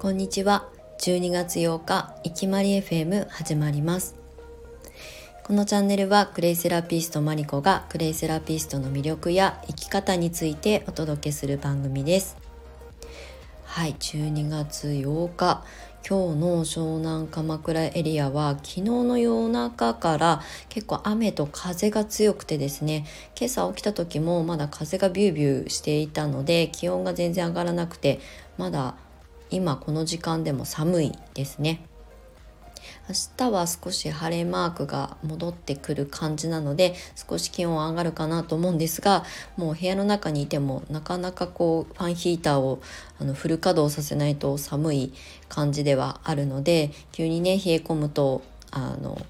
こんにちは。12月8日いきまり FM 始まります。このチャンネルはクレイセラピストマリコがクレイセラピストの魅力や生き方についてお届けする番組です。はい12月8日。今日の湘南鎌倉エリアは昨日の夜中から結構雨と風が強くてですね今朝起きた時もまだ風がビュービューしていたので気温が全然上がらなくてまだ今この時間でも寒いですね明日は少し晴れマークが戻ってくる感じなので少し気温上がるかなと思うんですがもう部屋の中にいてもなかなかこうファンヒーターをあのフル稼働させないと寒い感じではあるので急にね冷え込むとあの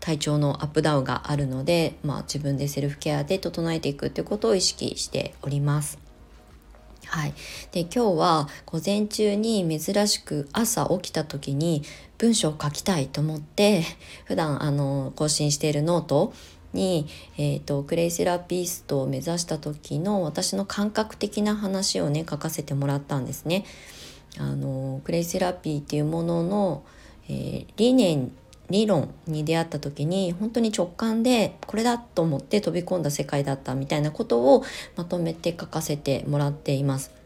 体調のアップダウンがあるので、まあ、自分でセルフケアで整えていくということを意識しております。はい、で今日は午前中に珍しく朝起きた時に文章を書きたいと思って 普段あの更新しているノートに、えーと、クレイセラピストを目指した時の私の感覚的な話をね書かせてもらったんですね。あのクレイセラピーっていうものの、えー、理念理論に出会った時に本当に直感でこれだと思って飛び込んだ世界だったみたいなことをまとめて書かせてもらっています。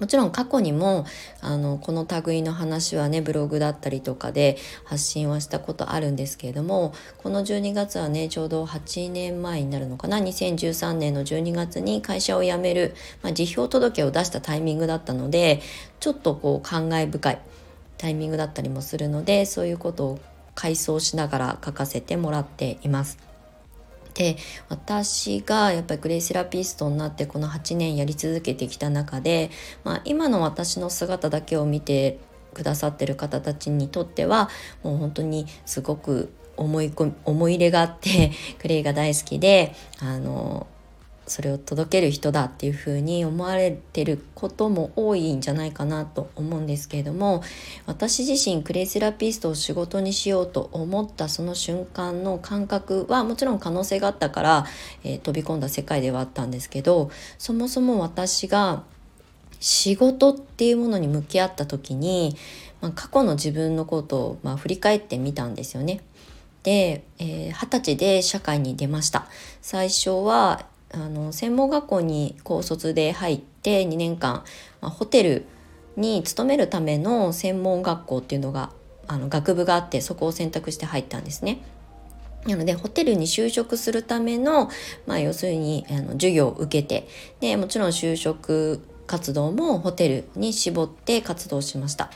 もちろん過去にもあのこの類の話はねブログだったりとかで発信はしたことあるんですけれどもこの12月はねちょうど8年前になるのかな2013年の12月に会社を辞める、まあ、辞表届を出したタイミングだったのでちょっとこう感慨深いタイミングだったりもするのでそういうことを回想しながら書かせてもらっています。で私がやっぱりグレイセラピストになってこの8年やり続けてきた中で、まあ、今の私の姿だけを見てくださってる方たちにとってはもう本当にすごく思い思い入れがあって クレイが大好きであのそれを届ける人だっていうふうに思われてることも多いんじゃないかなと思うんですけれども私自身クレイセラピストを仕事にしようと思ったその瞬間の感覚はもちろん可能性があったから、えー、飛び込んだ世界ではあったんですけどそもそも私が仕事っていうものに向き合った時に、まあ、過去の自分のことを、まあ、振り返ってみたんですよね。で、えー、20歳で社会に出ました。最初はあの専門学校に高卒で入って2年間、まあ、ホテルに勤めるための専門学校っていうのがあの学部があってそこを選択して入ったんですね。なのでホテルに就職するための、まあ、要するにあの授業を受けてでもちろん就職活動もホテルに絞って活動しました。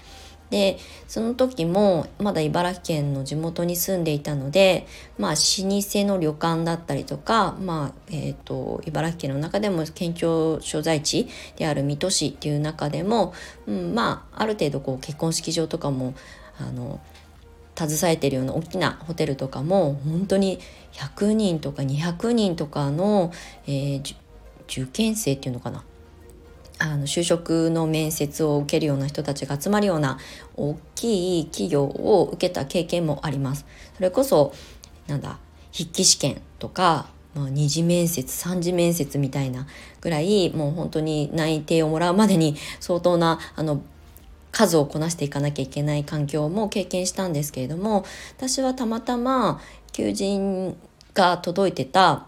でその時もまだ茨城県の地元に住んでいたのでまあ老舗の旅館だったりとかまあえっ、ー、と茨城県の中でも県庁所在地である水戸市っていう中でも、うん、まあある程度こう結婚式場とかもあの携えてるような大きなホテルとかも本当に100人とか200人とかの、えー、受験生っていうのかなあの就職の面接を受けるような人たちが集まるような大きい企業を受けた経験もあります。それこそなんだ筆記試験とか、まあ、二次面接三次面接みたいなぐらいもう本当に内定をもらうまでに相当なあの数をこなしていかなきゃいけない環境も経験したんですけれども私はたまたま求人が届いてた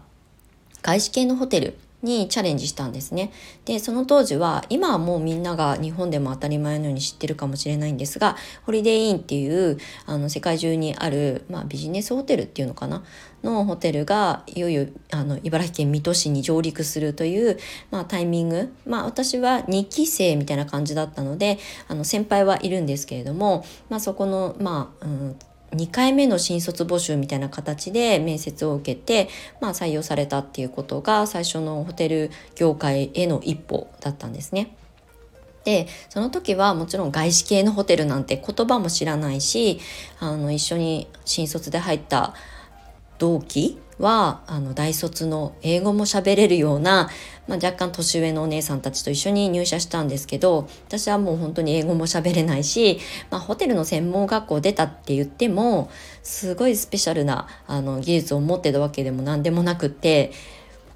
外資系のホテルにチャレンジしたんですね。で、その当時は、今はもうみんなが日本でも当たり前のように知ってるかもしれないんですが、ホリデーインっていう、あの、世界中にある、まあ、ビジネスホテルっていうのかな？のホテルが、いよいよ、あの、茨城県水戸市に上陸するという、まあ、タイミング。まあ、私は2期生みたいな感じだったので、あの、先輩はいるんですけれども、まあ、そこの、まあ、うん2回目の新卒募集みたいな形で面接を受けて、まあ、採用されたっていうことが最初のホテル業界への一歩だったんですね。でその時はもちろん外資系のホテルなんて言葉も知らないしあの一緒に新卒で入った同期はあの大卒の英語も喋れるような、まあ、若干年上のお姉さんたちと一緒に入社したんですけど私はもう本当に英語も喋れないし、まあ、ホテルの専門学校出たって言ってもすごいスペシャルなあの技術を持ってたわけでも何でもなくって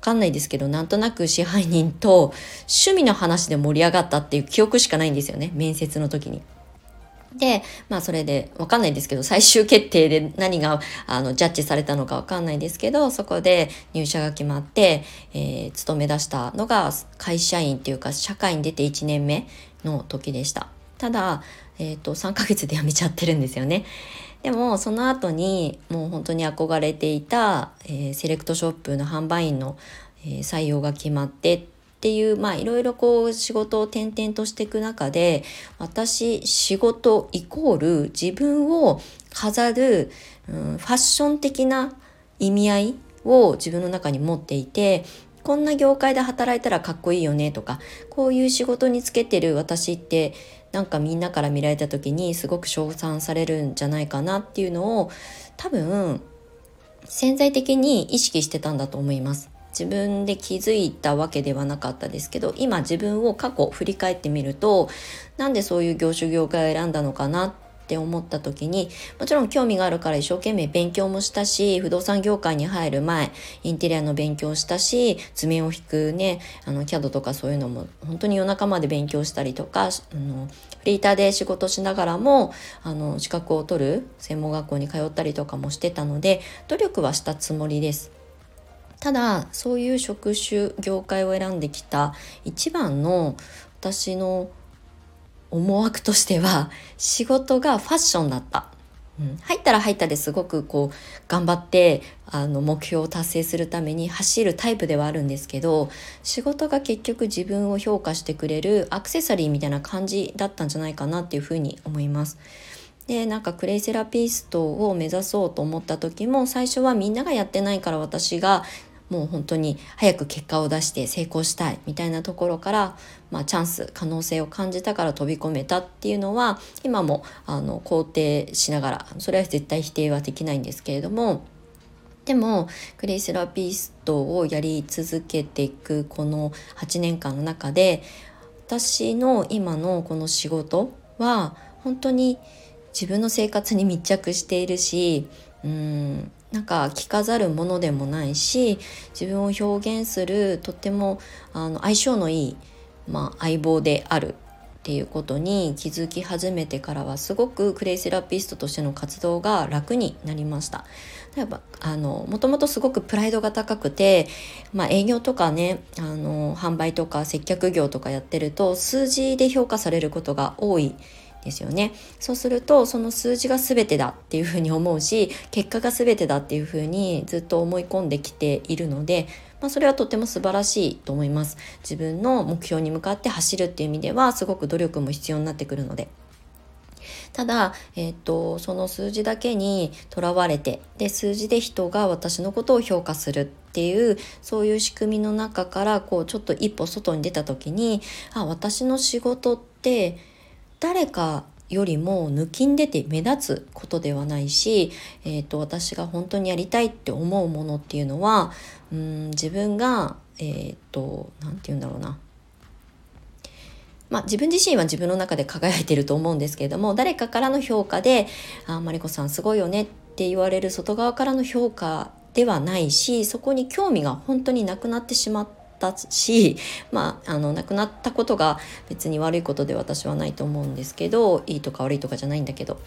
他かんないですけどなんとなく支配人と趣味の話で盛り上がったっていう記憶しかないんですよね面接の時に。で、まあそれでわかんないですけど、最終決定で何があのジャッジされたのかわかんないですけど、そこで入社が決まって、えー、勤め出したのが会社員っていうか社会に出て1年目の時でした。ただ、えっ、ー、と、3ヶ月で辞めちゃってるんですよね。でもその後にもう本当に憧れていた、えー、セレクトショップの販売員の、えー、採用が決まってっていうまあいろいろこう仕事を転々としていく中で私仕事イコール自分を飾る、うん、ファッション的な意味合いを自分の中に持っていてこんな業界で働いたらかっこいいよねとかこういう仕事につけてる私ってなんかみんなから見られた時にすごく称賛されるんじゃないかなっていうのを多分潜在的に意識してたんだと思います。自分で気づいたわけではなかったですけど今自分を過去振り返ってみるとなんでそういう業種業界を選んだのかなって思った時にもちろん興味があるから一生懸命勉強もしたし不動産業界に入る前インテリアの勉強したし図面を引くねあの CAD とかそういうのも本当に夜中まで勉強したりとかあのフリーターで仕事しながらもあの資格を取る専門学校に通ったりとかもしてたので努力はしたつもりです。ただそういう職種業界を選んできた一番の私の思惑としては仕事がファッションだった。うん、入ったら入ったですごくこう頑張ってあの目標を達成するために走るタイプではあるんですけど仕事が結局自分を評価してくれるアクセサリーみたいな感じだったんじゃないかなっていうふうに思います。でなんかクレイセラピストを目指そうと思った時も最初はみんながやってないから私がもう本当に早く結果を出して成功したいみたいなところから、まあ、チャンス可能性を感じたから飛び込めたっていうのは今もあの肯定しながらそれは絶対否定はできないんですけれどもでもクレイセラピストをやり続けていくこの8年間の中で私の今のこの仕事は本当に自分の生活に密着しているしうんなんか着飾るものでもないし自分を表現するとってもあの相性のいい、まあ、相棒であるっていうことに気づき始めてからはすごくクレイセラピストとしての活動が楽になりました。例えばあのもともとすごくプライドが高くて、まあ、営業とかねあの販売とか接客業とかやってると数字で評価されることが多いですよねそうするとその数字が全てだっていうふうに思うし結果が全てだっていうふうにずっと思い込んできているので、まあ、それはとても素晴らしいと思います自分の目標に向かって走るっていう意味ではすごく努力も必要になってくるので。ただ、えーと、とその数字だけにとらわれてで数字で人が私のことを評価するっていうそういう仕組みの中からこうちょっと一歩外に出た時にあ私の仕事って誰かよりも抜きん出て目立つことではないし、えーと、私が本当にやりたいって思うものっていうのはうん自分がえっ、ー、と何て言うんだろうな。まあ、自分自身は自分の中で輝いてると思うんですけれども誰かからの評価で「あマリコさんすごいよね」って言われる外側からの評価ではないしそこに興味が本当になくなってしまっったし、まあ、あの亡くなったことが別に悪いことで私はないと思うんですけどいいとか悪いとかじゃないんだけど。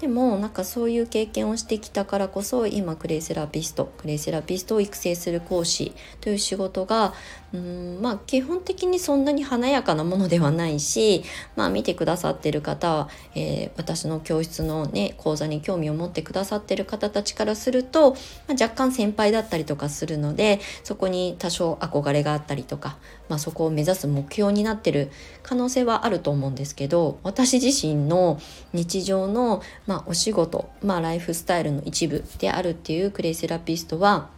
でもなんかそういう経験をしてきたからこそ今クレイセラピストクレイセラピストを育成する講師という仕事がうんまあ基本的にそんなに華やかなものではないしまあ見てくださってる方は、えー、私の教室のね講座に興味を持ってくださってる方たちからすると、まあ、若干先輩だったりとかするのでそこに多少憧れがあったりとか、まあ、そこを目指す目標になってる可能性はあると思うんですけど私自身の日常のまあ、お仕事、まあ、ライフスタイルの一部であるっていうクレイセラピストは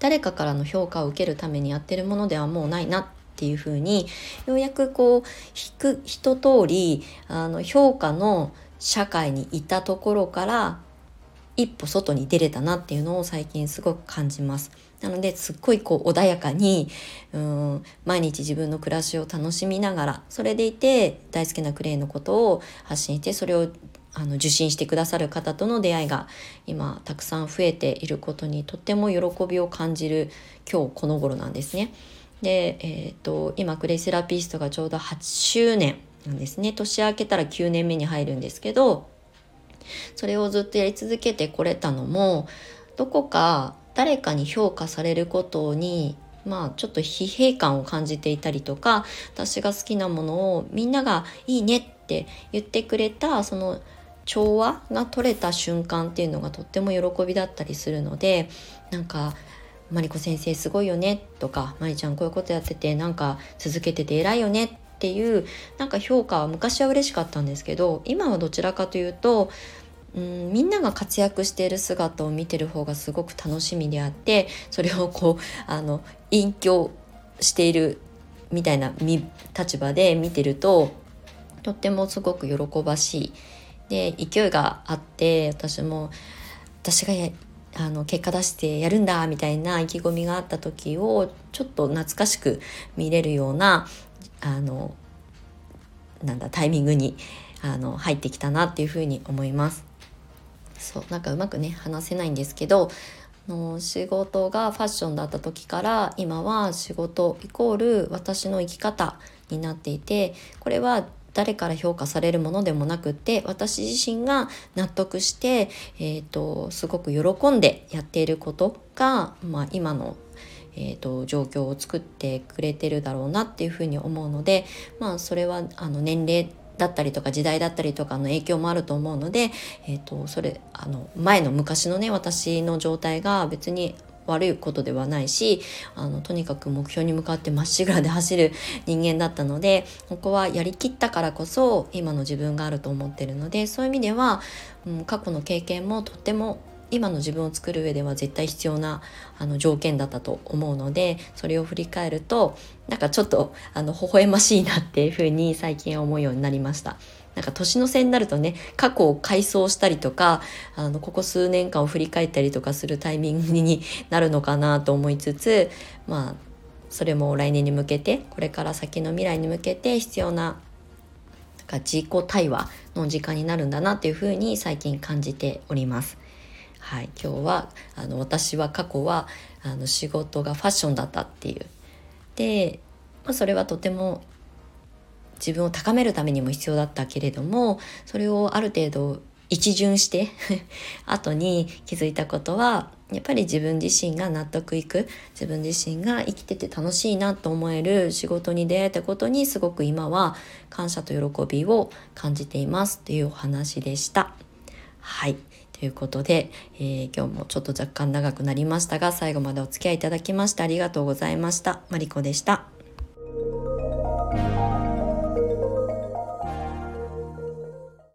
誰かからの評価を受けるためにやってるものではもうないなっていうふうにようやくこう引く一通りあの評価の社会にいたところから一歩外に出れたなっていうのを最近すごく感じます。なのですっごいこう穏やかにうん毎日自分の暮らしを楽しみながらそれでいて大好きなクレイのことを発信してそれをあの受診してくださる方との出会いが今たくさん増えていることにとっても喜びを感じる今日この頃なんですね。で、えーと、今クレイセラピストがちょうど8周年なんですね年明けたら9年目に入るんですけどそれをずっとやり続けてこれたのもどこか誰かに評価されることにまあちょっと疲弊感を感じていたりとか私が好きなものをみんながいいねって言ってくれたその調和が取れた瞬間っていうのがとっても喜びだったりするのでなんか「マリコ先生すごいよね」とか「マリちゃんこういうことやっててなんか続けてて偉いよね」っていうなんか評価は昔は嬉しかったんですけど今はどちらかというとうんみんなが活躍している姿を見てる方がすごく楽しみであってそれをこうあの隠居しているみたいな立場で見てるととってもすごく喜ばしいで勢いがあって私も私があの結果出してやるんだみたいな意気込みがあった時をちょっと懐かしく見れるようなあのなんだタイミングにあの入ってきたなっていうふうに思います。そうなんかうまくね話せないんですけどの仕事がファッションだった時から今は仕事イコール私の生き方になっていてこれは誰から評価されるものでもなくって私自身が納得して、えーと、すごく喜んでやっていることが、まあ、今の、えーと、状況を作ってくれてるだろうなっていうふうに思うので、まあ、それはあの年齢だったりとか時代だったりとかの影響もあると思うので、えーとそれあの前の昔のね私の状態が別に悪いことではないしあのとにかく目標に向かってまっしぐらで走る人間だったのでここはやりきったからこそ今の自分があると思ってるのでそういう意味では、うん、過去の経験もとっても今の自分を作る上では絶対必要なあの条件だったと思うのでそれを振り返るとなんかちょっとあの微笑ましいなっていうふうに最近思うようになりました。なんか年の瀬になるとね過去を回想したりとかあのここ数年間を振り返ったりとかするタイミングになるのかなと思いつつまあそれも来年に向けてこれから先の未来に向けて必要ななんか自己対話の時間になるんだなっていうふうに最近感じております。はい、今日はあの私は過去はあの仕事がファッションだったっていうで、まあ、それはとても自分を高めるためにも必要だったけれどもそれをある程度一巡して 後に気づいたことはやっぱり自分自身が納得いく自分自身が生きてて楽しいなと思える仕事に出会えたことにすごく今は感謝と喜びを感じていますというお話でした。はいということで、えー、今日もちょっと若干長くなりましたが最後までお付き合いいただきましてありがとうございました。マリコでした。